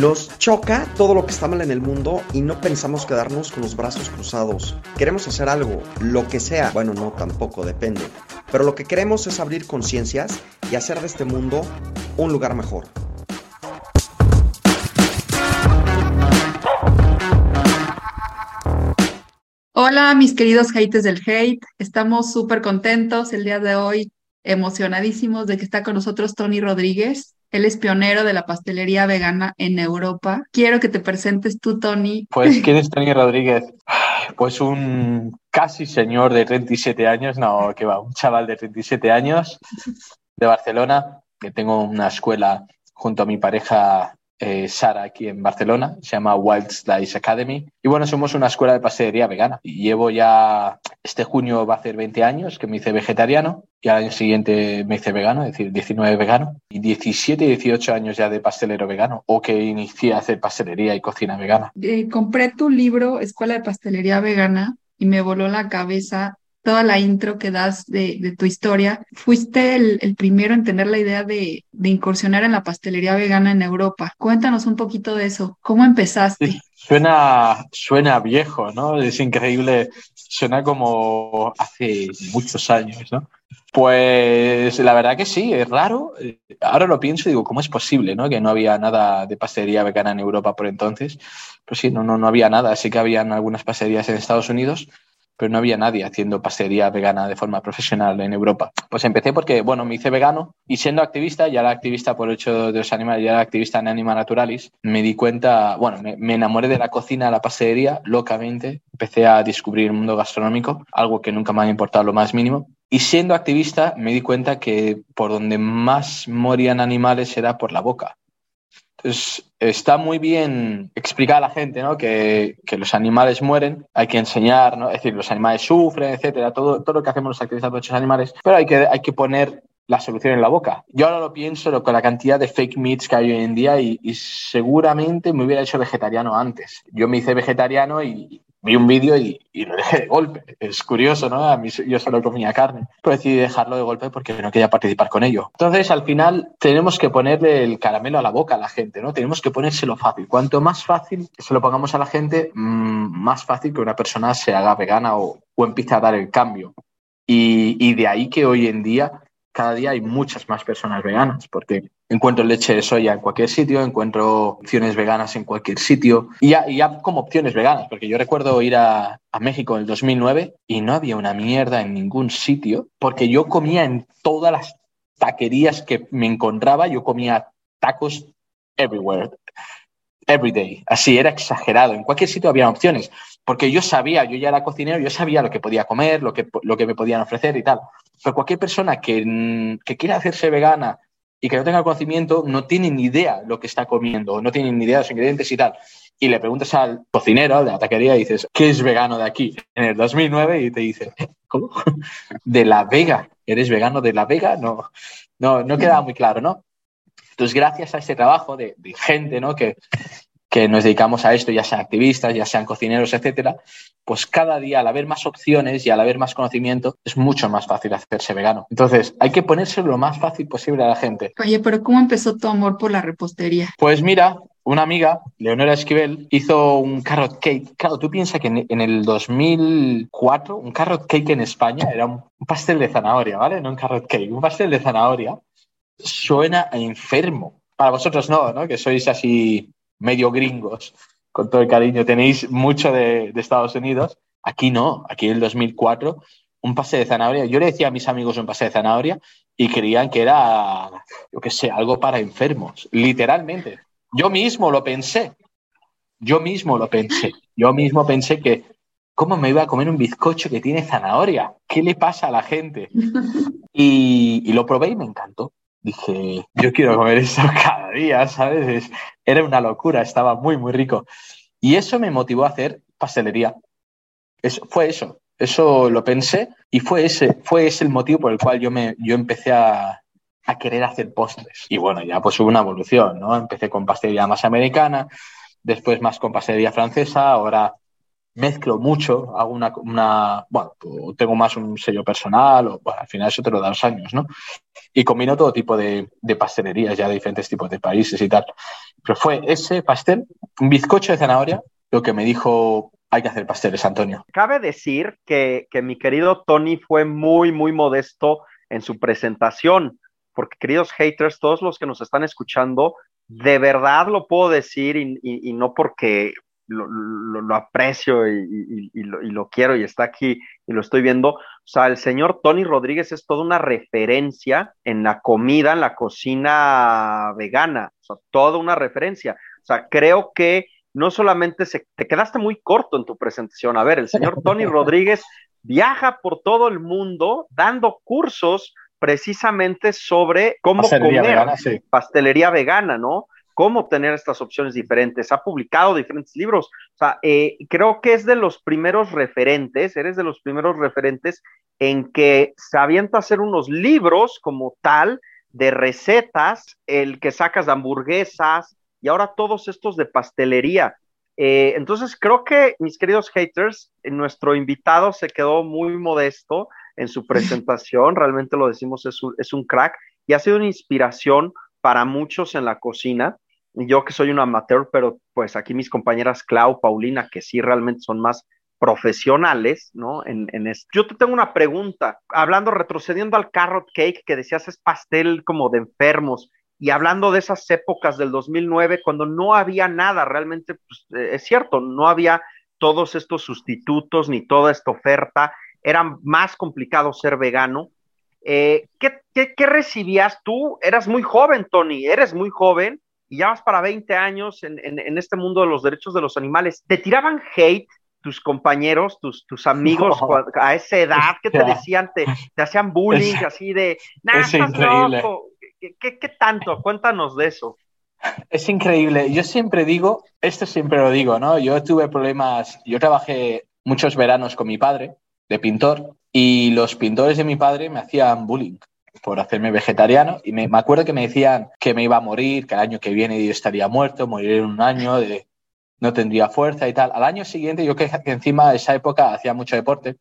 Nos choca todo lo que está mal en el mundo y no pensamos quedarnos con los brazos cruzados. Queremos hacer algo, lo que sea. Bueno, no, tampoco, depende. Pero lo que queremos es abrir conciencias y hacer de este mundo un lugar mejor. Hola, mis queridos haters del hate. Estamos súper contentos el día de hoy, emocionadísimos de que está con nosotros Tony Rodríguez. Él es pionero de la pastelería vegana en Europa. Quiero que te presentes tú, Tony. Pues, ¿quién es Tony Rodríguez? Pues un casi señor de 37 años, no, que va, un chaval de 37 años de Barcelona, que tengo una escuela junto a mi pareja eh, Sara aquí en Barcelona, se llama Wild Slice Academy. Y bueno, somos una escuela de pastelería vegana. Y llevo ya, este junio va a ser 20 años que me hice vegetariano y al año siguiente me hice vegano, es decir, 19 vegano. Y 17, 18 años ya de pastelero vegano o que inicié a hacer pastelería y cocina vegana. Eh, compré tu libro, Escuela de Pastelería Vegana, y me voló la cabeza toda la intro que das de, tu historia. Fuiste el, primero en tener la idea de, incursionar en la pastelería vegana en Europa. Cuéntanos un poquito de eso. ¿Cómo empezaste? suena, suena viejo, ¿no? Es increíble. Suena como hace muchos años, ¿no? Pues la verdad que sí, es raro. Ahora lo pienso y digo, ¿cómo es posible, ¿no? Que no había nada de pastelería vegana en Europa por entonces. Pues sí, no, no, no había nada. Sí que habían algunas pastelerías en Estados Unidos, pero no había nadie haciendo pastelería vegana de forma profesional en Europa. Pues empecé porque, bueno, me hice vegano y siendo activista, ya era activista por el hecho de los animales, ya era activista en Anima Naturalis, me di cuenta, bueno, me, enamoré de la cocina, la pastelería, locamente, empecé a descubrir el mundo gastronómico, algo que nunca me ha importado lo más mínimo. Y siendo activista, me di cuenta que por donde más morían animales era por la boca. Entonces, está muy bien explicar a la gente ¿no? que, que, los animales mueren, hay que enseñar, ¿no? es decir, los animales sufren, etcétera, todo, todo lo que hacemos los activistas por muchos animales, pero hay que, hay que poner la solución en la boca. Yo ahora lo pienso con la cantidad de fake meats que hay hoy en día y seguramente me hubiera hecho vegetariano antes. Yo me hice vegetariano y, vi un vídeo y, lo dejé de golpe. Es curioso, ¿no? A mí yo solo comía carne, pero decidí dejarlo de golpe porque no quería participar con ello. Entonces, al final, tenemos que ponerle el caramelo a la boca a la gente, ¿no? Tenemos que ponérselo fácil. Cuanto más fácil se lo pongamos a la gente, mm, más fácil que una persona se haga vegana o, o empiece a dar el cambio. Y de ahí que hoy en día cada día hay muchas más personas veganas, porque encuentro leche de soya en cualquier sitio, encuentro opciones veganas en cualquier sitio, y ya, como opciones veganas, porque yo recuerdo ir a, a, México en el 2009 y no había una mierda en ningún sitio, porque yo comía en todas las taquerías que me encontraba, yo comía tacos everywhere, every day, así era exagerado, en cualquier sitio había opciones, porque yo sabía, yo ya era cocinero, yo sabía lo que podía comer, lo que, lo que me podían ofrecer y tal. Pero cualquier persona que, que quiera hacerse vegana y que no tenga conocimiento, no tiene ni idea lo que está comiendo, no tiene ni idea de los ingredientes y tal. Y le preguntas al cocinero de la taquería y dices, ¿qué es vegano de aquí? En el 2009 y te dice, ¿cómo? De la Vega. ¿Eres vegano de la Vega? No, no, no queda muy claro, ¿no? Entonces, gracias a este trabajo de, de gente, ¿no? Que, que nos dedicamos a esto, ya sean activistas, ya sean cocineros, etcétera, pues cada día al haber más opciones y al haber más conocimiento es mucho más fácil hacerse vegano. Entonces, hay que ponerse lo más fácil posible a la gente. Oye, pero ¿cómo empezó tu amor por la repostería? Pues mira, una amiga, Leonora Esquivel, hizo un carrot cake. Claro, tú piensas que en el 2004 un carrot cake en España era un pastel de zanahoria, ¿vale? No un carrot cake, un pastel de zanahoria. Suena a enfermo. Para vosotros no, ¿no? Que sois así medio gringos, con todo el cariño, tenéis mucho de, Estados Unidos. Aquí no, aquí en el 2004, un pase de zanahoria. Yo le decía a mis amigos un pase de zanahoria y creían que era, yo qué sé, algo para enfermos, literalmente. Yo mismo lo pensé, yo mismo lo pensé, yo mismo pensé que, ¿cómo me iba a comer un bizcocho que tiene zanahoria? ¿Qué le pasa a la gente? y lo probé y me encantó dije, yo quiero comer eso cada día, ¿sabes? era una locura, estaba muy, muy rico. Y eso me motivó a hacer pastelería. Eso, fue eso, eso lo pensé y fue ese, fue ese el motivo por el cual yo, me, yo empecé a, a querer hacer postres. Y bueno, ya pues hubo una evolución, ¿no? Empecé con pastelería más americana, después más con pastelería francesa, ahora mezclo mucho, hago una, bueno, tengo más un sello personal, o al final eso te lo da los años, ¿no? Y combino todo tipo de, de, pastelerías ya de diferentes tipos de países y tal. Pero fue ese pastel, un bizcocho de zanahoria, lo que me dijo, hay que hacer pasteles, Antonio. Cabe decir que, que mi querido Tony fue muy, muy modesto en su presentación, porque queridos haters, todos los que nos están escuchando, de verdad lo puedo decir y no porque lo, lo, lo aprecio y, y lo, lo, quiero y está aquí y lo estoy viendo. O sea, el señor Tony Rodríguez es toda una referencia en la comida, en la cocina vegana, o sea, toda una referencia. O sea, creo que no solamente se, te quedaste muy corto en tu presentación. A ver, el señor Tony Rodríguez viaja por todo el mundo dando cursos precisamente sobre cómo pastelería comer vegana, sí. pastelería vegana, ¿no? Cómo obtener estas opciones diferentes. Ha publicado diferentes libros. O sea, eh, creo que es de los primeros referentes, eres de los primeros referentes en que se avienta a hacer unos libros como tal de recetas, el que sacas de hamburguesas, y ahora todos estos de pastelería. Eh, entonces creo que, mis queridos haters, nuestro invitado se quedó muy modesto en su presentación, realmente lo decimos, es un, es un crack y ha sido una inspiración para muchos en la cocina. Yo que soy un amateur, pero pues aquí mis compañeras Clau, Paulina, que sí realmente son más profesionales, ¿no? En, en esto. Yo te tengo una pregunta, hablando, retrocediendo al carrot cake que decías es pastel como de enfermos y hablando de esas épocas del 2009, cuando no había nada, realmente pues, eh, es cierto, no había todos estos sustitutos ni toda esta oferta, era más complicado ser vegano. Eh, ¿qué, qué, qué, recibías tú? Eras muy joven, Tony, eres muy joven y ya vas para 20 años en, en, en este mundo de los derechos de los animales. ¿Te tiraban hate tus compañeros, tus, tus amigos no. a esa edad? ¿Qué te decían? ¿Te, te hacían bullying es, así de, nada, estás loco? ¿Qué, qué, ¿Qué, tanto? Cuéntanos de eso. Es increíble. Yo siempre digo, esto siempre lo digo, ¿no? Yo tuve problemas, yo trabajé muchos veranos con mi padre de pintor y los pintores de mi padre me hacían bullying por hacerme vegetariano y me, me acuerdo que me decían que me iba a morir, que el año que viene yo estaría muerto, moriré en un año, de, no tendría fuerza y tal. Al año siguiente, yo que, encima de esa época hacía mucho deporte,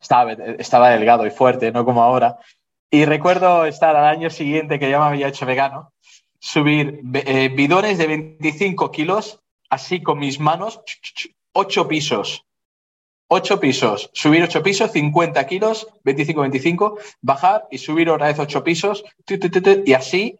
estaba, estaba delgado y fuerte, no como ahora, y recuerdo estar al año siguiente, que ya me había hecho vegano, subir eh, bidones de 25 kilos, así con mis manos, 8 pisos. 8 pisos, subir 8 pisos, 50 kilos, 25-25, bajar y subir otra vez 8 pisos, y así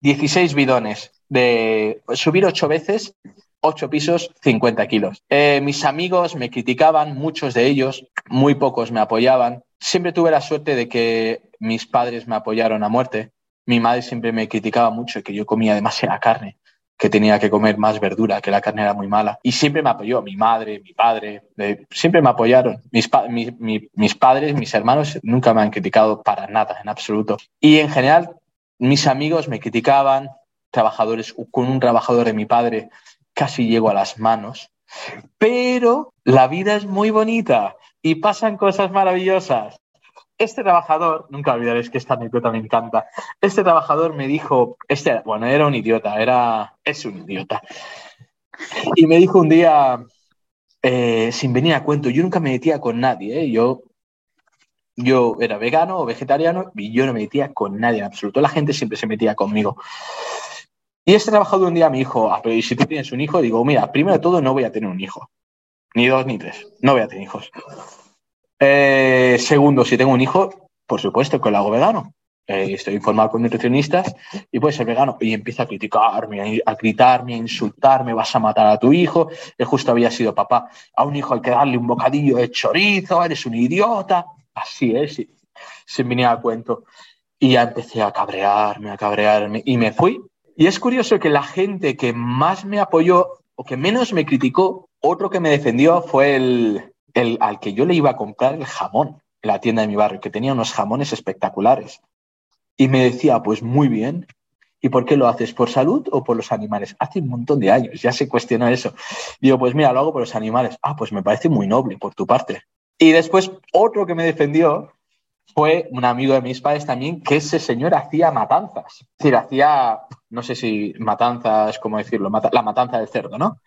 16 bidones. De subir 8 veces, 8 pisos, 50 kilos. Eh, mis amigos me criticaban, muchos de ellos, muy pocos me apoyaban. Siempre tuve la suerte de que mis padres me apoyaron a muerte. Mi madre siempre me criticaba mucho que yo comía demasiada carne, que tenía que comer más verdura, que la carne era muy mala. Y siempre me apoyó mi madre, mi padre, eh, siempre me apoyaron. Mis, pa mi, mi, mis padres, mis hermanos nunca me han criticado para nada, en absoluto. Y en general, mis amigos me criticaban, trabajadores, con un trabajador de mi padre casi llego a las manos. Pero la vida es muy bonita y pasan cosas maravillosas este trabajador, nunca olvidaréis que esta anécdota me encanta, este trabajador me dijo, este, bueno, era un idiota, era, es un idiota. Y me dijo un día, eh, sin venir a cuento, yo nunca me metía con nadie, ¿eh? yo, yo era vegano o vegetariano y yo no me metía con nadie en absoluto, la gente siempre se metía conmigo. Y este trabajador un día me dijo, ah, pero ¿y si tú tienes un hijo? Digo, mira, primero de todo no voy a tener un hijo, ni dos ni tres, no voy a tener hijos. Eh, segundo, si tengo un hijo, por supuesto que lo hago vegano. Eh, estoy informado con nutricionistas y puede ser vegano. Y empieza a criticarme, a, gritarme, a insultarme, vas a matar a tu hijo. Él justo había sido papá. A un hijo hay que darle un bocadillo de chorizo, eres un idiota. Así es, y, sin venir a cuento. Y ya empecé a cabrearme, a cabrearme y me fui. Y es curioso que la gente que más me apoyó o que menos me criticó, otro que me defendió fue el, el, al que yo le iba a comprar el jamón en la tienda de mi barrio, que tenía unos jamones espectaculares. Y me decía, pues muy bien. ¿Y por qué lo haces? ¿Por salud o por los animales? Hace un montón de años, ya se cuestiona eso. Digo, pues mira, lo hago por los animales. Ah, pues me parece muy noble por tu parte. Y después otro que me defendió fue un amigo de mis padres también, que ese señor hacía matanzas. Es decir, hacía no sé si matanzas, ¿cómo decirlo? la matanza del cerdo, ¿no?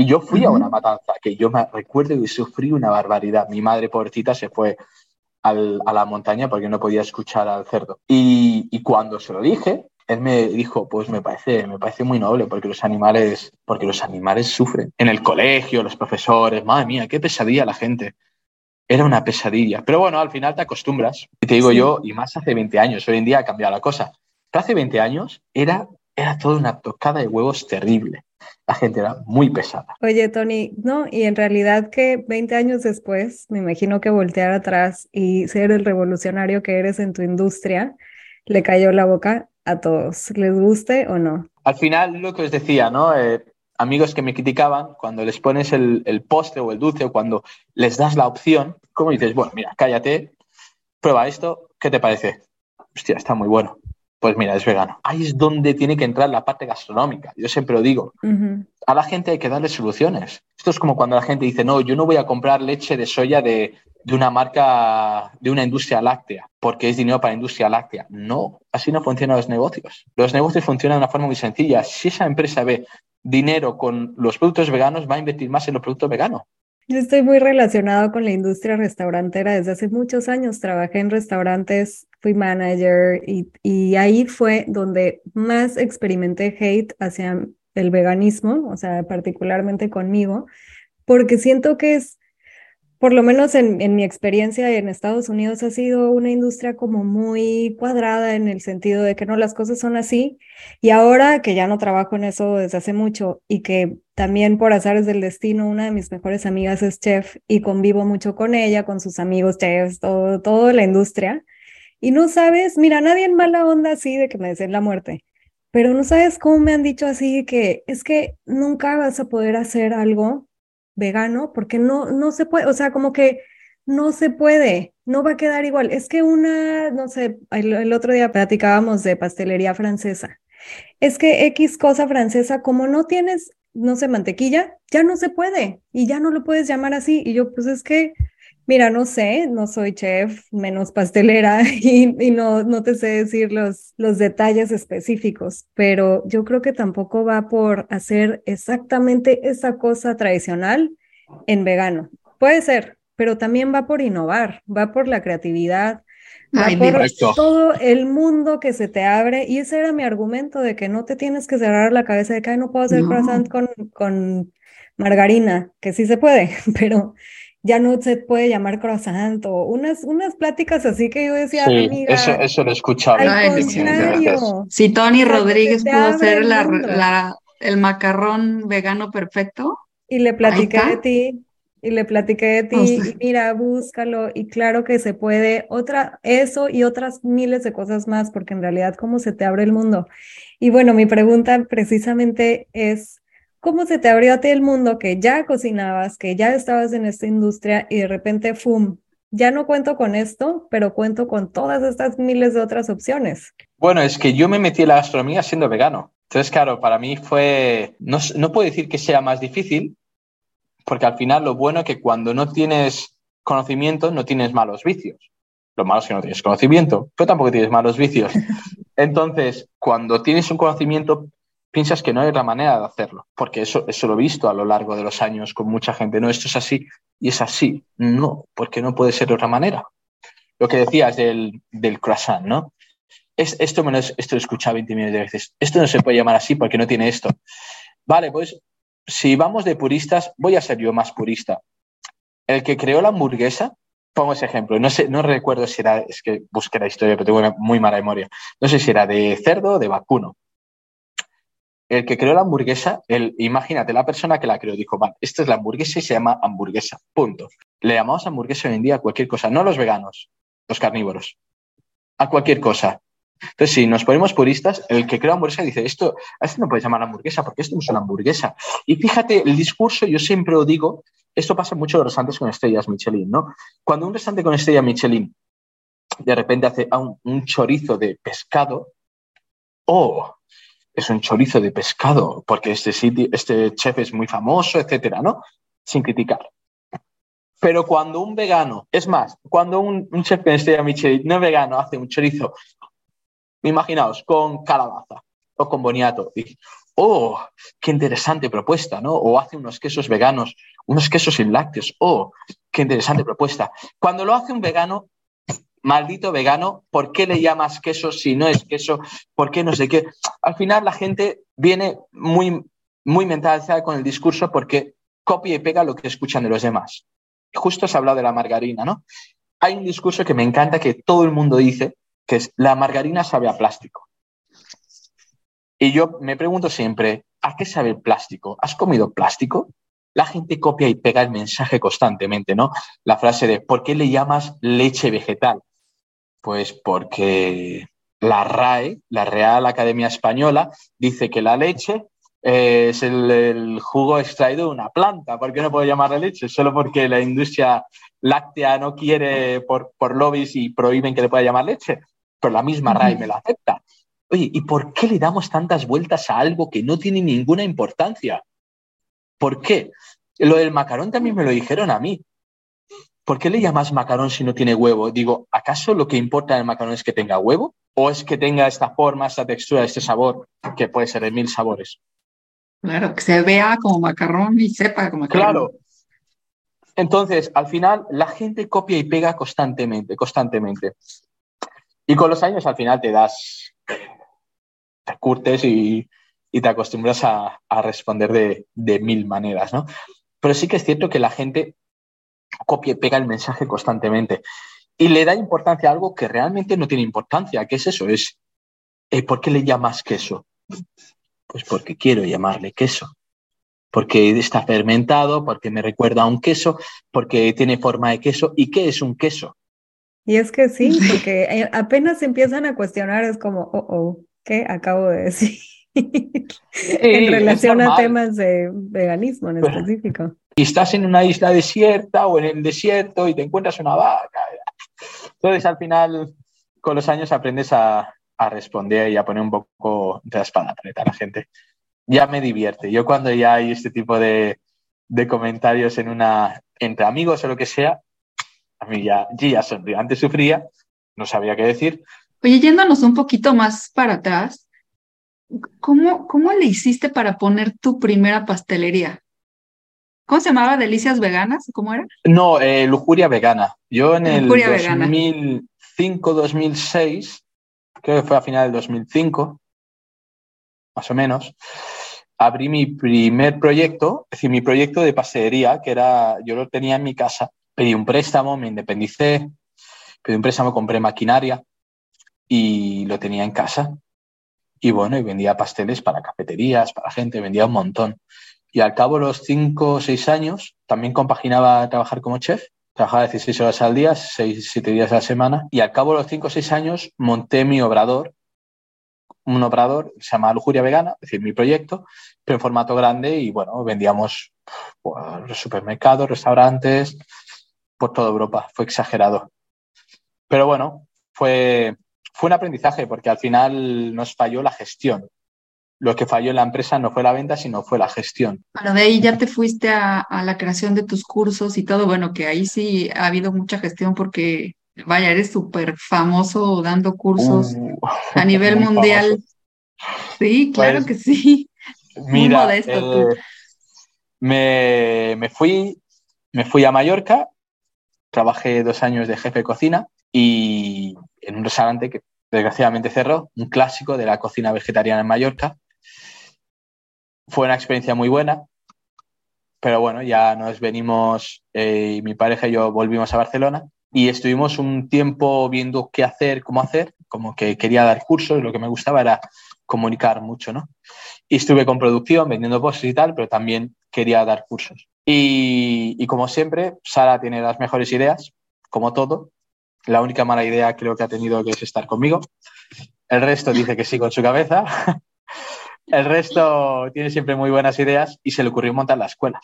Y yo fui a una matanza, que yo me recuerdo y sufrí una barbaridad. Mi madre, pobrecita, se fue a la montaña porque no podía escuchar al cerdo. Y, y, cuando se lo dije, él me dijo, pues me parece, me parece muy noble porque los animales, porque los animales sufren. En el colegio, los profesores, madre mía, qué pesadilla la gente. Era una pesadilla. Pero bueno, al final te acostumbras. Y te digo yo, y más hace 20 años, hoy en día ha cambiado la cosa. Pero hace 20 años era, era toda una tocada de huevos terrible. La gente era muy pesada. Oye, Tony, no, y en realidad que 20 años después, me imagino que voltear atrás y ser el revolucionario que eres en tu industria, le cayó la boca a todos, les guste o no. Al final, lo que os decía, ¿no? Eh, amigos que me criticaban, cuando les pones el, el, postre o el dulce o cuando les das la opción, como dices, bueno, mira, cállate, prueba esto, ¿qué te parece? Hostia, está muy bueno. Pues mira, es vegano. Ahí es donde tiene que entrar la parte gastronómica. Yo siempre lo digo. A la gente hay que darle soluciones. Esto es como cuando la gente dice, no, yo no voy a comprar leche de soya de, de una marca, de una industria láctea, porque es dinero para la industria láctea. No, así no funcionan los negocios. Los negocios funcionan de una forma muy sencilla. Si esa empresa ve dinero con los productos veganos, va a invertir más en los productos veganos. Yo estoy muy relacionado con la industria restaurantera desde hace muchos años. Trabajé en restaurantes, fui manager y, y ahí fue donde más experimenté hate hacia el veganismo, o sea, particularmente conmigo, porque siento que es por lo menos en, mi experiencia en Estados Unidos ha sido una industria como muy cuadrada en el sentido de que no, las cosas son así. Y ahora que ya no trabajo en eso desde hace mucho y que también por azares del destino, una de mis mejores amigas es chef y convivo mucho con ella, con sus amigos chefs, todo, toda la industria. Y no sabes, mira, nadie en mala onda así de que me deseen la muerte, pero no sabes cómo me han dicho así que es que nunca vas a poder hacer algo vegano porque no, no se puede, o sea, como que no se puede, no va a quedar igual. Es que una, no sé, el, otro día platicábamos de pastelería francesa. Es que X cosa francesa, como no tienes, no sé, mantequilla, ya no se puede y ya no lo puedes llamar así. Y yo, pues es que, mira, no sé, no soy chef, menos pastelera y, y no, no te sé decir los, los detalles específicos, pero yo creo que tampoco va por hacer exactamente esa cosa tradicional en vegano. Puede ser, pero también va por innovar, va por la creatividad, va por todo el mundo que se te abre. Y ese era mi argumento de que no te tienes que cerrar la cabeza de que no puedo hacer croissant con, con margarina, que sí se puede, pero ya no se puede llamar croissant o unas, unas pláticas así que yo decía, amiga, eso, eso lo he escuchado. Si Tony Rodríguez pudo hacer la, el macarrón vegano perfecto, y le platiqué de ti, y le platiqué de ti, y mira, búscalo, y claro que se puede, otra, eso y otras miles de cosas más, porque en realidad cómo se te abre el mundo. Y bueno, mi pregunta precisamente es, ¿cómo se te abrió a ti el mundo que ya cocinabas, que ya estabas en esta industria y de repente, ¡fum! Ya no cuento con esto, pero cuento con todas estas miles de otras opciones. Bueno, es que yo me metí en la gastronomía siendo vegano. Entonces, claro, para mí fue, no, no puedo decir que sea más difícil, porque al final lo bueno es que cuando no tienes conocimiento no tienes malos vicios. Lo malo es que no tienes conocimiento, pero tampoco tienes malos vicios. Entonces, cuando tienes un conocimiento, piensas que no hay otra manera de hacerlo, porque eso, eso lo he visto a lo largo de los años con mucha gente. No, esto es así y es así. No, porque no puede ser de otra manera. Lo que decías del, del croissant, ¿no? Es, esto, me lo, esto lo he escuchado 20 millones de veces. Esto no se puede llamar así porque no tiene esto. Vale, pues si vamos de puristas, voy a ser yo más purista. El que creó la hamburguesa, pongo ese ejemplo, no sé, no recuerdo si era, es que busqué la historia, pero tengo una muy mala memoria. No sé si era de cerdo o de vacuno. El que creó la hamburguesa, el, imagínate, la persona que la creó dijo, vale, esta es la hamburguesa y se llama hamburguesa, punto. Le llamamos hamburguesa hoy en día a cualquier cosa, no los veganos, los carnívoros, a cualquier cosa. Entonces, si nos ponemos puristas, el que crea hamburguesa dice, esto, a esto no puedes llamar hamburguesa porque esto no es una hamburguesa. Y fíjate, el discurso, yo siempre lo digo, esto pasa mucho en los restaurantes con estrellas Michelin, ¿no? Cuando un restaurante con estrella Michelin de repente hace un, chorizo de pescado, oh, es un chorizo de pescado porque este, sitio, este chef es muy famoso, etcétera, ¿no? Sin criticar. Pero cuando un vegano, es más, cuando un, chef con estrella Michelin no vegano hace un chorizo Imaginaos, con calabaza. o con boniato. Y, oh, qué interesante propuesta, ¿no? O hace unos quesos veganos, unos quesos sin lácteos. Oh, qué interesante propuesta. Cuando lo hace un vegano, maldito vegano, ¿por qué le llamas queso si no es queso? ¿Por qué no sé qué? Al final la gente viene muy, muy mentalizada con el discurso porque copia y pega lo que escuchan de los demás. Justo has hablado de la margarina, ¿no? Hay un discurso que me encanta que todo el mundo dice, que es la margarina sabe a plástico. Y yo me pregunto siempre, ¿a qué sabe el plástico? ¿Has comido plástico? La gente copia y pega el mensaje constantemente, ¿no? La frase de ¿por qué le llamas leche vegetal? Pues porque la RAE, la Real Academia Española, dice que la leche es el, jugo extraído de una planta. ¿Por qué no puedo llamarla leche? Solo porque la industria láctea no quiere por, por lobbies y prohíben que le pueda llamar leche. Pero la misma RAE me la acepta. Oye, ¿y por qué le damos tantas vueltas a algo que no tiene ninguna importancia? ¿Por qué? Lo del macarón también me lo dijeron a mí. ¿Por qué le llamas macarón si no tiene huevo? Digo, ¿acaso lo que importa del macarón es que tenga huevo? ¿O es que tenga esta forma, esta textura, este sabor, que puede ser de mil sabores? Claro, que se vea como macarrón y sepa como macarrón. Claro. Entonces, al final, la gente copia y pega constantemente, constantemente. Y con los años, al final, te das te curtes y, te acostumbras a, responder de, mil maneras, ¿no? Pero sí que es cierto que la gente copia y pega el mensaje constantemente y le da importancia a algo que realmente no tiene importancia. ¿Qué es eso? Es, eh, ¿por qué le llamas queso? Pues porque quiero llamarle queso. Porque está fermentado, porque me recuerda a un queso, porque tiene forma de queso. ¿Y qué es un queso? Y es que sí, porque eh, apenas empiezan a cuestionar, es como, oh, oh, ¿qué acabo de decir? en relación a temas de veganismo en específico. Y estás en una isla desierta o en el desierto y te encuentras una vaca. Entonces, al final, con los años aprendes a, responder y a poner un poco de la espada a la gente. Ya me divierte. Yo cuando ya hay este tipo de, comentarios en una entre amigos o lo que sea, a mí ya, ya. Antes sufría, no sabía qué decir. Oye, yéndonos un poquito más para atrás, ¿cómo, cómo le hiciste para poner tu primera pastelería? ¿Cómo se llamaba? ¿Delicias Veganas? ¿Cómo era? No, eh, Lujuria Vegana. Yo en el 2005-2006, creo que fue a final del 2005, más o menos, abrí mi primer proyecto, es decir, mi proyecto de pastelería, que era, yo lo tenía en mi casa pedí un préstamo, me independicé, pedí un préstamo, compré maquinaria y lo tenía en casa. Y bueno, y vendía pasteles para cafeterías, para gente, vendía un montón. Y al cabo de los cinco o seis años, también compaginaba trabajar como chef. Trabajaba 16 horas al día, 6, 7 días a la semana. Y al cabo de los cinco o seis años monté mi obrador, un obrador, se llama Lujuria Vegana, es decir, mi proyecto, pero en formato grande y bueno, vendíamos supermercados, restaurantes, por toda Europa. Fue exagerado. Pero bueno, fue, fue un aprendizaje porque al final nos falló la gestión. Lo que falló en la empresa no fue la venta, sino fue la gestión. Bueno, de ahí ya te fuiste a, la creación de tus cursos y todo. Bueno, que ahí sí ha habido mucha gestión porque, vaya, eres súper famoso dando cursos uh, a nivel mundial. Sí, claro pues, que sí. Mira, eh, me, me, fui, me fui a Mallorca trabajé dos años de jefe de cocina y en un restaurante que desgraciadamente cerró, un clásico de la cocina vegetariana en Mallorca. Fue una experiencia muy buena, pero bueno, ya nos venimos, eh, mi pareja y yo volvimos a Barcelona y estuvimos un tiempo viendo qué hacer, cómo hacer, como que quería dar cursos, lo que me gustaba era comunicar mucho, ¿no? Y estuve con producción, vendiendo postres y tal, pero también quería dar cursos. Y, como siempre, Sara tiene las mejores ideas, como todo. La única mala idea creo que ha tenido es estar conmigo. El resto dice que sí con su cabeza. El resto tiene siempre muy buenas ideas y se le ocurrió montar la escuela.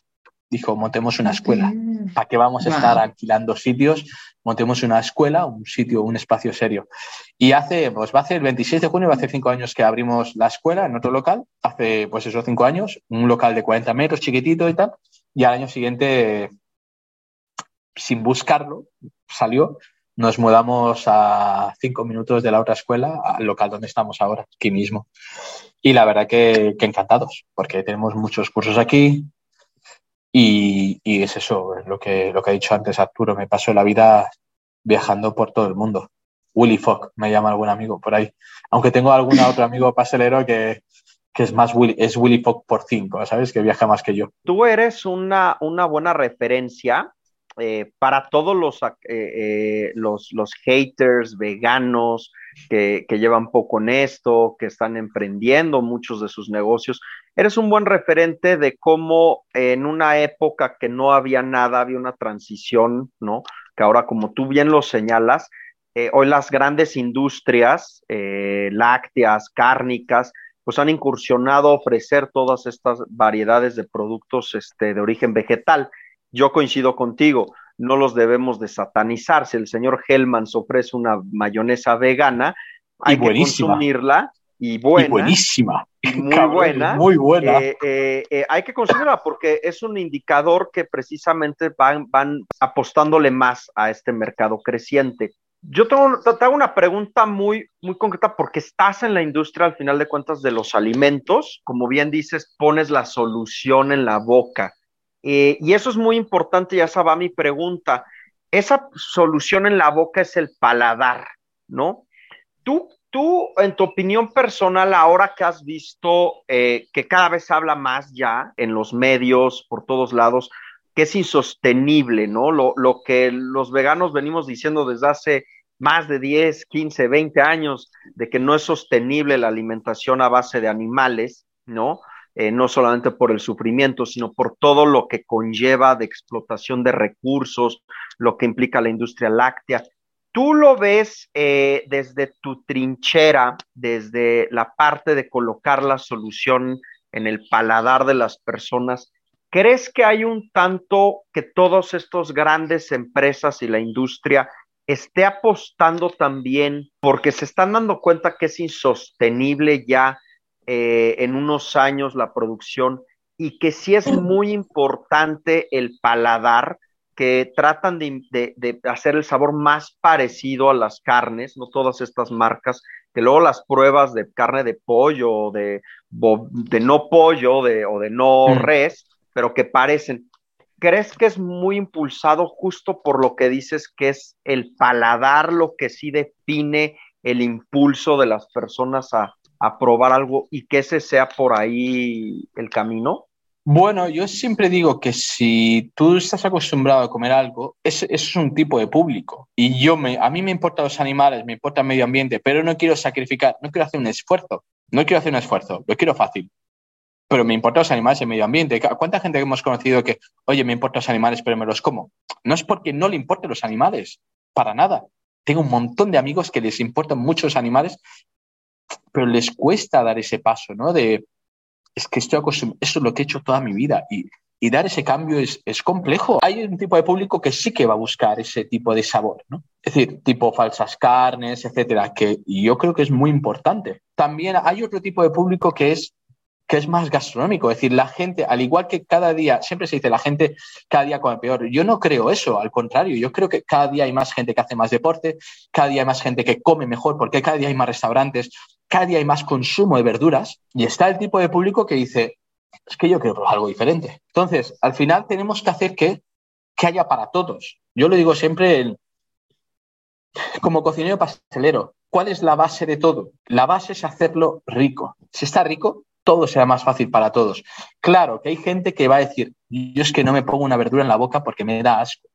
Dijo, montemos una escuela. ¿Para qué vamos a estar alquilando sitios? Montemos una escuela, un sitio, un espacio serio. Y hace, pues va a ser el 26 de junio, va a hacer cinco años que abrimos la escuela en otro local. Hace, pues esos cinco años, un local de 40 metros, chiquitito y tal. Y al año siguiente, sin buscarlo, salió nos mudamos a cinco minutos de la otra escuela, al local donde estamos ahora, aquí mismo. Y la verdad que, encantados, porque tenemos muchos cursos aquí y, es eso, lo que, lo que ha dicho antes Arturo, me paso la vida viajando por todo el mundo. Willy Fogg, me llama algún amigo por ahí. Aunque tengo algún otro amigo pastelero que, es más Willy, es Willy Fogg por cinco, ¿sabes? Que viaja más que yo. Tú eres una, una buena referencia eh, para todos los, eh, eh, los, los, haters veganos que, que, llevan poco en esto, que están emprendiendo muchos de sus negocios, eres un buen referente de cómo en una época que no había nada, había una transición, ¿no? Que ahora, como tú bien lo señalas, hoy las grandes industrias lácteas, cárnicas, pues han incursionado a ofrecer todas estas variedades de productos este, de origen vegetal yo coincido contigo, no los debemos de satanizar. Si el señor Hellman ofrece una mayonesa vegana, hay que consumirla y buena. buenísima. Muy buena. Muy buena. Eh, eh, eh, hay que consumirla porque es un indicador que precisamente van, van apostándole más a este mercado creciente. Yo tengo, te hago una pregunta muy, muy concreta porque estás en la industria al final de cuentas de los alimentos. Como bien dices, pones la solución en la boca. Eh, y eso es muy importante, ya va mi pregunta. Esa solución en la boca es el paladar, ¿no? Tú, tú en tu opinión personal, ahora que has visto eh, que cada vez se habla más ya en los medios, por todos lados, que es insostenible, ¿no? Lo, lo que los veganos venimos diciendo desde hace más de 10, 15, 20 años, de que no es sostenible la alimentación a base de animales, ¿no? Eh, no solamente por el sufrimiento, sino por todo lo que conlleva de explotación de recursos, lo que implica la industria láctea. Tú lo ves eh, desde tu trinchera, desde la parte de colocar la solución en el paladar de las personas. ¿Crees que hay un tanto que todos estos grandes empresas y la industria esté apostando también porque se están dando cuenta que es insostenible ya eh, en unos años la producción y que sí es muy importante el paladar, que tratan de, hacer el sabor más parecido a las carnes, no todas estas marcas, que luego las pruebas de carne de pollo o de, de no pollo de, o de no mm. res, pero que parecen. ¿Crees que es muy impulsado justo por lo que dices que es el paladar lo que sí define el impulso de las personas a, a probar algo y que ese sea por ahí el camino? Bueno, yo siempre digo que si tú estás acostumbrado a comer algo, ese, es un tipo de público. Y yo me, a mí me importan los animales, me importa el medio ambiente, pero no quiero sacrificar, no quiero hacer un esfuerzo. No quiero hacer un esfuerzo, lo quiero fácil. Pero me importan los animales y el medio ambiente. ¿Cuánta gente hemos conocido que, oye, me importan los animales, pero me los como? No es porque no le importen los animales, para nada. Tengo un montón de amigos que les importan mucho los animales pero les cuesta dar ese paso, ¿no? De, es que estoy acostumbrado, eso es lo que he hecho toda mi vida y, dar ese cambio es, es, complejo. Hay un tipo de público que sí que va a buscar ese tipo de sabor, ¿no? Es decir, tipo falsas carnes, etcétera, que yo creo que es muy importante. También hay otro tipo de público que es que es más gastronómico. Es decir, la gente, al igual que cada día, siempre se dice, la gente cada día come peor. Yo no creo eso, al contrario, yo creo que cada día hay más gente que hace más deporte, cada día hay más gente que come mejor, porque cada día hay más restaurantes, cada día hay más consumo de verduras y está el tipo de público que dice, es que yo quiero algo diferente. Entonces, al final tenemos que hacer que, que haya para todos. Yo lo digo siempre como cocinero pastelero. ¿Cuál es la base de todo? La base es hacerlo rico. Si está rico, todo será más fácil para todos. Claro que hay gente que va a decir, yo es que no me pongo una verdura en la boca porque me da asco.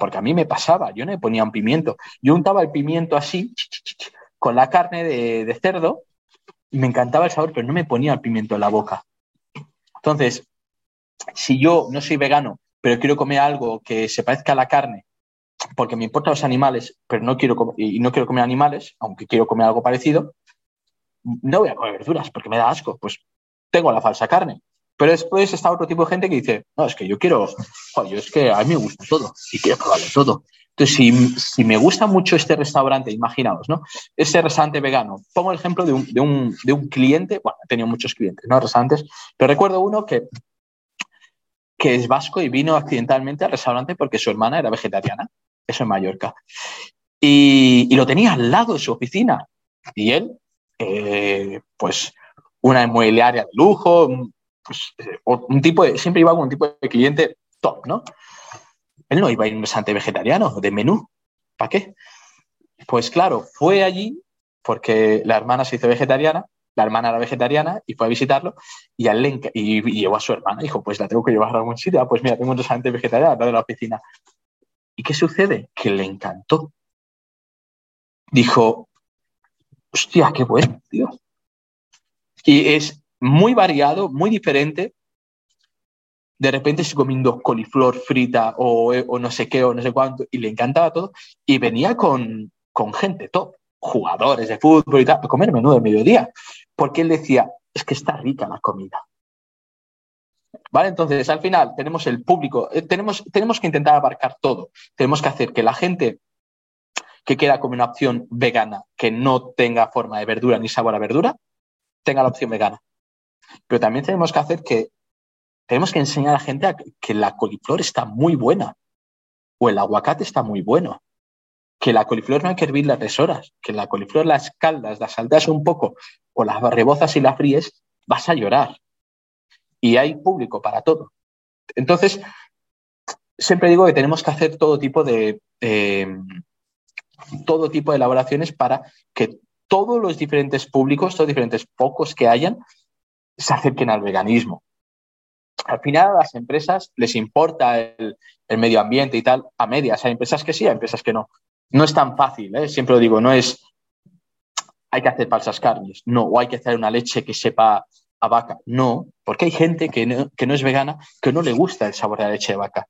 Porque a mí me pasaba, yo no me ponía un pimiento. Yo untaba el pimiento así, con la carne de, cerdo y me encantaba el sabor, pero no me ponía el pimiento en la boca. Entonces, si yo no soy vegano, pero quiero comer algo que se parezca a la carne, porque me importan los animales, pero no quiero y no quiero comer animales, aunque quiero comer algo parecido, no voy a comer verduras porque me da asco, pues tengo la falsa carne. Pero después está otro tipo de gente que dice, no, es que yo quiero, yo es que a mí me gusta todo y quiero probarlo todo. Entonces, si, me gusta mucho este restaurante, imaginaos, ¿no? Este restaurante vegano. Pongo el ejemplo de un, cliente, bueno, he tenido muchos clientes, ¿no? Restaurantes, pero recuerdo uno que, es vasco y vino accidentalmente al restaurante porque su hermana era vegetariana, eso en Mallorca. y, lo tenía al lado de su oficina. Y él, eh, pues, una inmobiliaria de lujo, pues, eh, un tipo de, siempre iba con un tipo de cliente top, ¿no? Él no iba a ir a un restaurante vegetariano, de menú. ¿Para qué? Pues claro, fue allí porque la hermana se hizo vegetariana, la hermana era vegetariana y fue a visitarlo y, a y, llevó a su hermana. Dijo, pues la tengo que llevar a algún sitio. Ah, pues mira, tengo un restaurante vegetariano de la oficina. ¿Y qué sucede? Que le encantó. Dijo, hostia, qué bueno, tío. Y es muy variado, muy diferente. De repente se comiendo coliflor frita o, no sé qué o no sé cuánto y le encantaba todo. Y venía con, con gente top, jugadores de fútbol y tal, a comer menú de mediodía. Porque él decía, es que está rica la comida. ¿Vale? Entonces, al final tenemos el público, eh, tenemos, tenemos que intentar abarcar todo. Tenemos que hacer que la gente que quiera comer una opción vegana que no tenga forma de verdura ni sabor a verdura, tenga la opción vegana. Pero también tenemos que hacer que, tenemos que enseñar a la gente a que la coliflor está muy buena o el aguacate está muy bueno. Que la coliflor no hay que hervirla tres horas, que la coliflor las caldas, las saltas un poco o las rebozas y la fríes, vas a llorar. Y hay público para todo. Entonces, siempre digo que tenemos que hacer todo tipo de, todo tipo de elaboraciones para que todos los diferentes públicos, todos los diferentes pocos que hayan, se acerquen al veganismo. Al final a las empresas les importa el, medio ambiente y tal a medias. Hay empresas que sí, hay empresas que no. No es tan fácil, ¿eh? siempre lo digo, no es hay que hacer falsas carnes, no, o hay que hacer una leche que sepa a vaca, no, porque hay gente que no, es vegana que no le gusta el sabor de la leche de vaca.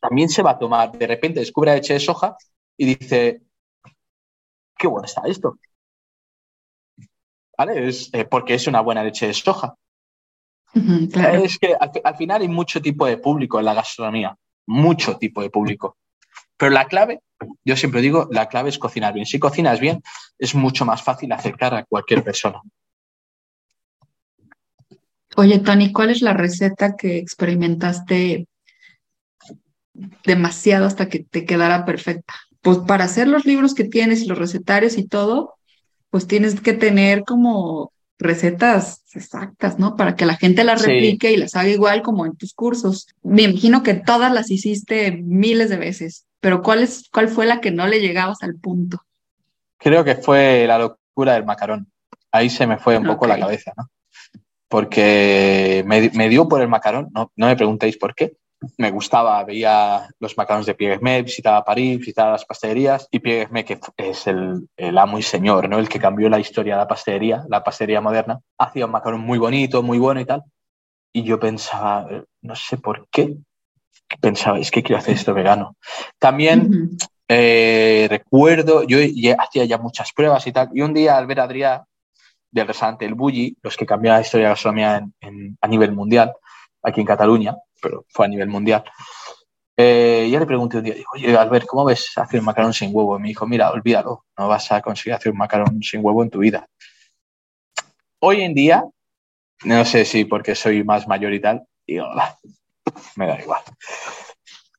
también se va a tomar, de repente descubre la leche de soja y dice, qué bueno está esto. ¿Vale? Es, eh, porque es una buena leche de soja. Es que al, final hay mucho tipo de público en la gastronomía, mucho tipo de público. Pero la clave, yo siempre digo, la clave es cocinar bien. Si cocinas bien, es mucho más fácil acercar a cualquier persona. Oye, Tony, ¿cuál es la receta que experimentaste demasiado hasta que te quedara perfecta? pues para hacer los libros que tienes y los recetarios y todo, pues tienes que tener como recetas exactas, ¿no? Para que la gente las replique y las haga igual como en tus cursos. Me imagino que todas las hiciste miles de veces, pero ¿cuál, es, cuál fue la que no le llegabas al punto? Creo que fue la locura del macarón. Ahí se me fue un poco la cabeza, ¿no? Porque me, me, dio por el macarón, no, no me preguntéis por qué, me gustaba, veía los macarons de Pierre visitaba París, visitaba las pastelerías y Pierre que es el, el, amo y señor, ¿no? el que cambió la historia de la pastelería, la pastelería moderna, hacía un macarón muy bonito, muy bueno y tal. Y yo pensaba, no sé por qué, pensaba, es que quiero hacer esto vegano. También eh, recuerdo, yo hacía ya muchas pruebas y tal, y un día al ver a Adrián del restaurante El Bulli, los que cambiaron la historia de la gastronomía a nivel mundial, aquí en Cataluña, pero fue a nivel mundial. Eh, ya le pregunté un día, digo, oye, Albert, ¿cómo ves hacer un macarón sin huevo? Y me dijo, mira, olvídalo, no vas a conseguir hacer un macarón sin huevo en tu vida. Hoy en día, no sé si porque soy más mayor y tal, digo, me da igual.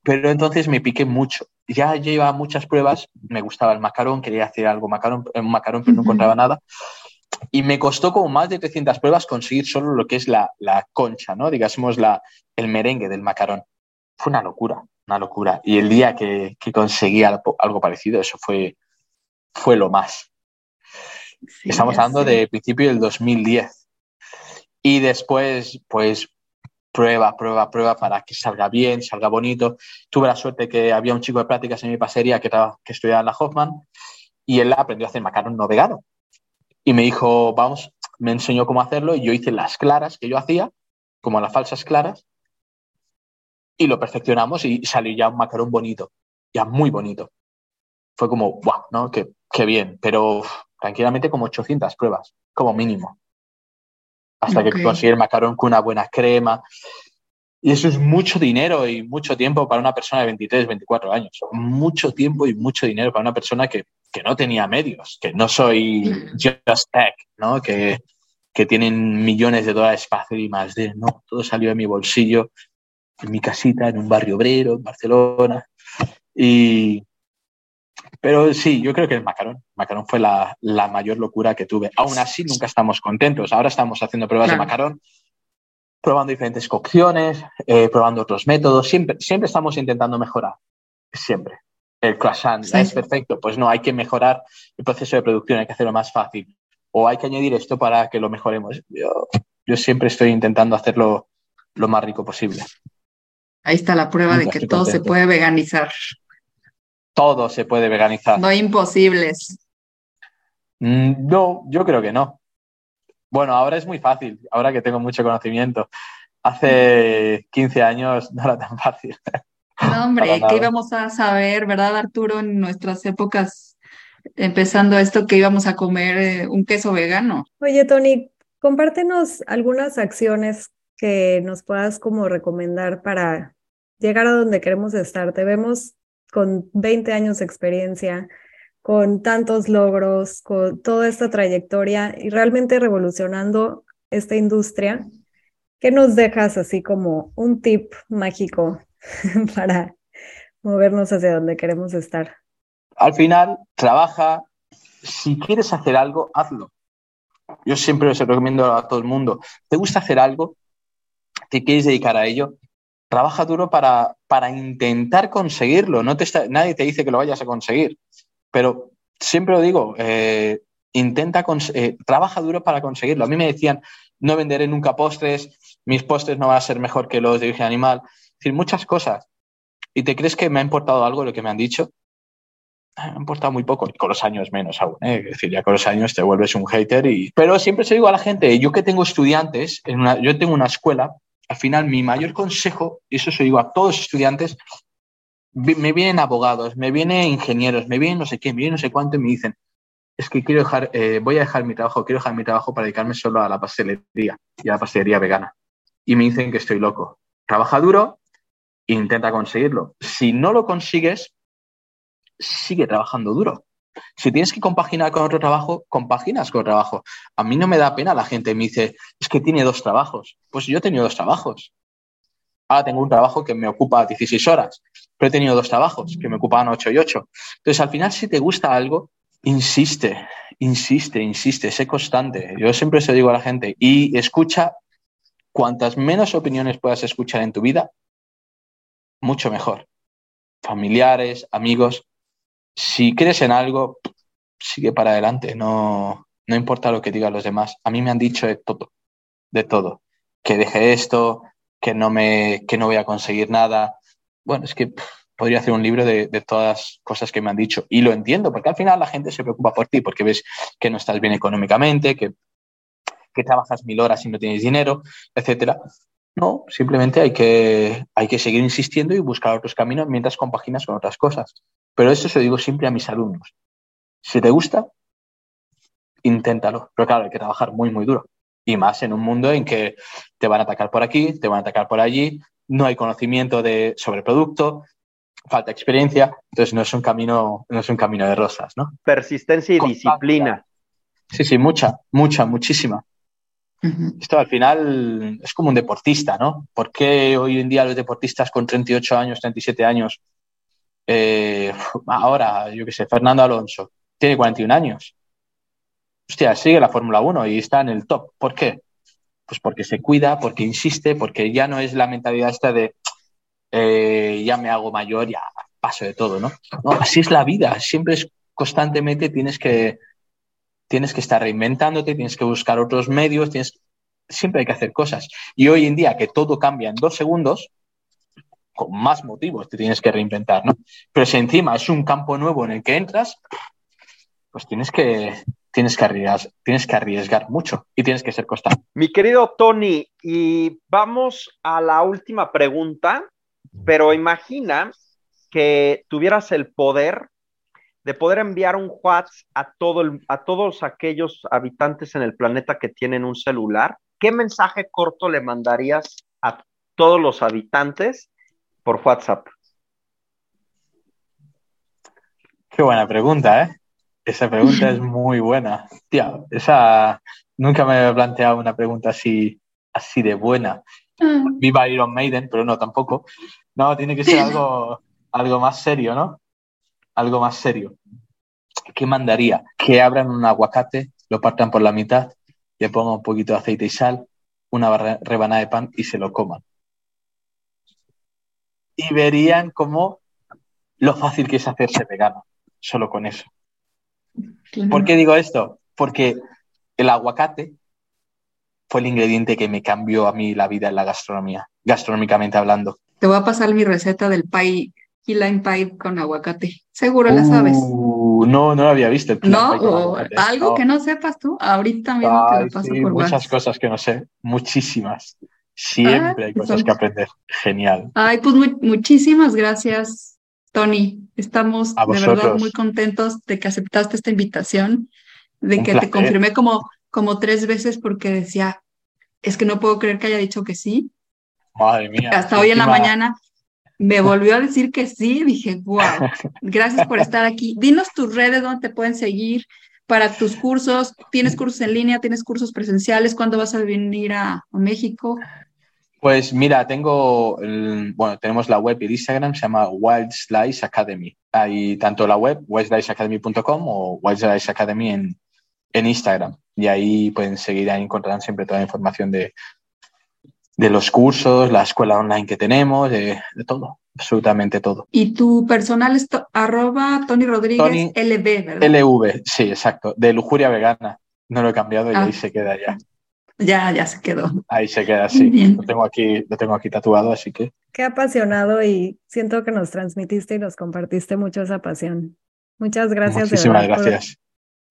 Pero entonces me piqué mucho. Ya llevaba muchas pruebas, me gustaba el macarón, quería hacer algo macarón, macarón, pero no encontraba nada. Y me costó como más de 300 pruebas conseguir solo lo que es la, concha, ¿no? Digamos, la, el merengue del macarón. Fue una locura, una locura. Y el día que, que conseguí algo, parecido, eso fue, fue lo más. Estamos hablando de principio del 2010. Y después, pues, prueba, prueba, prueba para que salga bien, salga bonito. Tuve la suerte que había un chico de prácticas en mi pasería que, que estudiaba en la Hoffman y él aprendió a hacer macarón no vegano y me dijo, vamos, me enseñó cómo hacerlo y yo hice las claras que yo hacía, como las falsas claras, y lo perfeccionamos y salió ya un macarón bonito, ya muy bonito. Fue como, guau, ¿no? Qué, qué bien, pero tranquilamente como 800 pruebas, como mínimo. Hasta que conseguí el macarón con una buena crema. Y eso es mucho dinero y mucho tiempo para una persona de 23, 24 años. Mucho tiempo y mucho dinero para una persona que que no tenía medios, que no soy Just Tech, ¿no? Que, que tienen millones de dólares para hacer y más de, no, todo salió de mi bolsillo, en mi casita, en un barrio obrero, en Barcelona. Y, Pero sí, yo creo que el macarón. Macarón fue la, mayor locura que tuve. Aún así, nunca estamos contentos. Ahora estamos haciendo pruebas de macarón, probando diferentes cocciones, eh, probando otros métodos. Siempre, siempre estamos intentando mejorar. Siempre. El croissant es perfecto. Pues no, hay que mejorar el proceso de producción, hay que hacerlo más fácil. O hay que añadir esto para que lo mejoremos. Yo, yo siempre estoy intentando hacerlo lo más rico posible. Ahí está la prueba de que todo se puede veganizar todo se puede veganizar. No imposibles. Mm, no, yo creo que no. Bueno, ahora es muy fácil, ahora que tengo mucho conocimiento. Hace 15 años no era tan fácil. No, hombre, ¿qué íbamos a saber, verdad, Arturo, en nuestras épocas, empezando esto, que íbamos a comer eh, un queso vegano? Oye, Tony, compártenos algunas acciones que nos puedas como recomendar para llegar a donde queremos estar. Te vemos con 20 años de experiencia, con tantos logros, con toda esta trayectoria y realmente revolucionando esta industria. ¿Qué nos dejas así como un tip mágico para movernos hacia donde queremos estar? Al final, trabaja. Si quieres hacer algo, hazlo. Yo siempre os recomiendo a todo el mundo. ¿Te gusta hacer algo? ¿Te quieres dedicar a ello? trabaja duro para, para intentar conseguirlo. No te nadie te dice que lo vayas a conseguir, pero siempre lo digo, eh, intenta, eh, trabaja duro para conseguirlo. A mí me decían, no venderé nunca postres, mis postres no van a ser mejor que los de origen animal, es decir, muchas cosas. ¿Y te crees que me ha importado algo lo que me han dicho? Me ha importado muy poco, con los años menos aún. ¿eh? Es decir, ya con los años te vuelves un hater. Y... Pero siempre se digo a la gente, yo que tengo estudiantes, yo tengo una escuela al final mi mayor consejo, y eso se digo a todos los estudiantes, me vienen abogados, me vienen ingenieros, me vienen no sé qué, me vienen no sé cuánto y me dicen, es que quiero dejar, eh, voy a dejar mi trabajo, quiero dejar mi trabajo para dedicarme solo a la pastelería y a la pastelería vegana. Y me dicen que estoy loco. Trabaja duro intenta conseguirlo. Si no lo consigues, sigue trabajando duro. Si tienes que compaginar con otro trabajo, compaginas con otro trabajo. A mí no me da pena la gente me dice, es que tiene dos trabajos. Pues yo he tenido dos trabajos. Ahora tengo un trabajo que me ocupa 16 horas, pero he tenido dos trabajos que me ocupaban 8 y 8. Entonces, al final, si te gusta algo, insiste, insiste, insiste, sé constante. Yo siempre se digo a la gente y escucha cuantas menos opiniones puedas escuchar en tu vida, mucho mejor. Familiares, amigos, si crees en algo, sigue para adelante, no, no importa lo que digan los demás. A mí me han dicho de todo, de todo, que deje esto, que no, me, que no voy a conseguir nada. Bueno, es que podría hacer un libro de, todas las cosas que me han dicho y lo entiendo, porque al final la gente se preocupa por ti, porque ves que no estás bien económicamente, que, que trabajas mil horas y no tienes dinero, etcétera. No, simplemente hay que, hay que seguir insistiendo y buscar otros caminos mientras compaginas con otras cosas. Pero eso se lo digo siempre a mis alumnos. Si te gusta, inténtalo. Pero claro, hay que trabajar muy, muy duro. Y más en un mundo en que te van a atacar por aquí, te van a atacar por allí, no hay conocimiento de, sobre el producto, falta experiencia, entonces no es un camino, no es un camino de rosas, ¿no? Persistencia y disciplina. Sí, sí, mucha, mucha, muchísima. Esto al final es como un deportista, ¿no? ¿Por qué hoy en día los deportistas con 38 años, 37 años eh, ahora, yo qué sé, Fernando Alonso, tiene 41 años. Hostia, sigue la Fórmula 1 y está en el top. ¿Por qué? Pues porque se cuida, porque insiste, porque ya no es la mentalidad esta de eh, ya me hago mayor, ya paso de todo, ¿no? Así es la vida, siempre es constantemente tienes que, tienes que estar reinventándote, tienes que buscar otros medios, tienes, siempre hay que hacer cosas. Y hoy en día que todo cambia en dos segundos, con más motivos te tienes que reinventar, ¿no? Pero si encima es un campo nuevo en el que entras, pues tienes que, tienes que, arriesgar, tienes que arriesgar mucho y tienes que ser constante. Mi querido Tony, y vamos a la última pregunta, pero imagina que tuvieras el poder de poder enviar un WhatsApp a, todo a todos aquellos habitantes en el planeta que tienen un celular, ¿qué mensaje corto le mandarías a todos los habitantes por WhatsApp? Qué buena pregunta, ¿eh? Esa pregunta es muy buena. Tía, esa nunca me he planteado una pregunta así, así de buena. Mm. Viva Iron Maiden, pero no tampoco. No, tiene que ser algo, algo más serio, ¿no? algo más serio. ¿Qué mandaría? Que abran un aguacate, lo partan por la mitad, le pongan un poquito de aceite y sal, una rebanada de pan y se lo coman. Y verían cómo lo fácil que es hacerse vegano, solo con eso. ¿Por qué digo esto? Porque el aguacate fue el ingrediente que me cambió a mí la vida en la gastronomía, gastronómicamente hablando. Te voy a pasar mi receta del pie, key lime pie con aguacate. Seguro la sabes. Uh, no, no lo había visto. El no, algo que no sepas tú, ahorita mismo te lo paso por Muchas cosas que no sé, muchísimas. Siempre hay ah, cosas que aprender. Genial. Ay, pues muchísimas gracias, Tony. Estamos de verdad muy contentos de que aceptaste esta invitación, de que te confirmé como, como tres veces porque decía, es que no puedo creer que haya dicho que sí. Madre mía. Hasta hoy en la mañana me volvió a decir que sí. Dije, wow, gracias por estar aquí. Dinos tus redes donde te pueden seguir para tus cursos. ¿Tienes cursos en línea? ¿Tienes cursos presenciales? ¿Cuándo vas a venir a, México? Pues mira, tengo, bueno, tenemos la web y Instagram, se llama Wild Slice Academy. Hay tanto la web, wildsliceacademy.com o Wild Slice Academy en, en Instagram. Y ahí pueden seguir, ahí encontrarán siempre toda la información de, de los cursos, la escuela online que tenemos, de, todo, absolutamente todo. Y tu personal es arroba Tony Rodríguez LV, ¿verdad? LV, sí, exacto, de lujuria vegana. No lo he cambiado y ah. ahí se queda ya. Ya, ya se quedó. Ahí se queda, sí. Lo tengo aquí, lo tengo aquí tatuado, así que. Qué apasionado y siento que nos transmitiste y nos compartiste mucho esa pasión. Muchas gracias. Muchísimas gracias.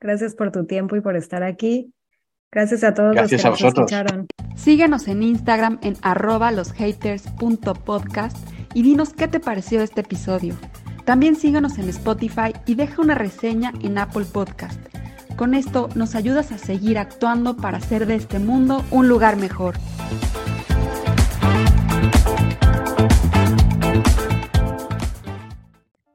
gracias por tu tiempo y por estar aquí. Gracias a todos los que nos escucharon. Síguenos en Instagram en arroba loshaters.podcast y dinos qué te pareció este episodio. También síguenos en Spotify y deja una reseña en Apple Podcast. Con esto nos ayudas a seguir actuando para hacer de este mundo un lugar mejor.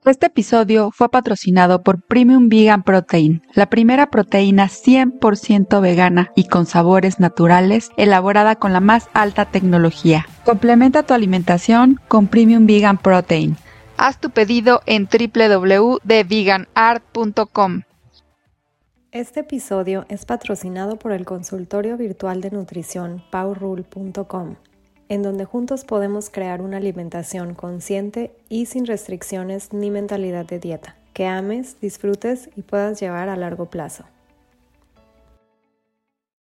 Este episodio fue patrocinado por Premium Vegan Protein, la primera proteína 100% vegana y con sabores naturales elaborada con la más alta tecnología. Complementa tu alimentación con Premium Vegan Protein. Haz tu pedido en www.veganart.com. Este episodio es patrocinado por el consultorio virtual de nutrición powerrule.com en donde juntos podemos crear una alimentación consciente y sin restricciones ni mentalidad de dieta, que ames, disfrutes y puedas llevar a largo plazo.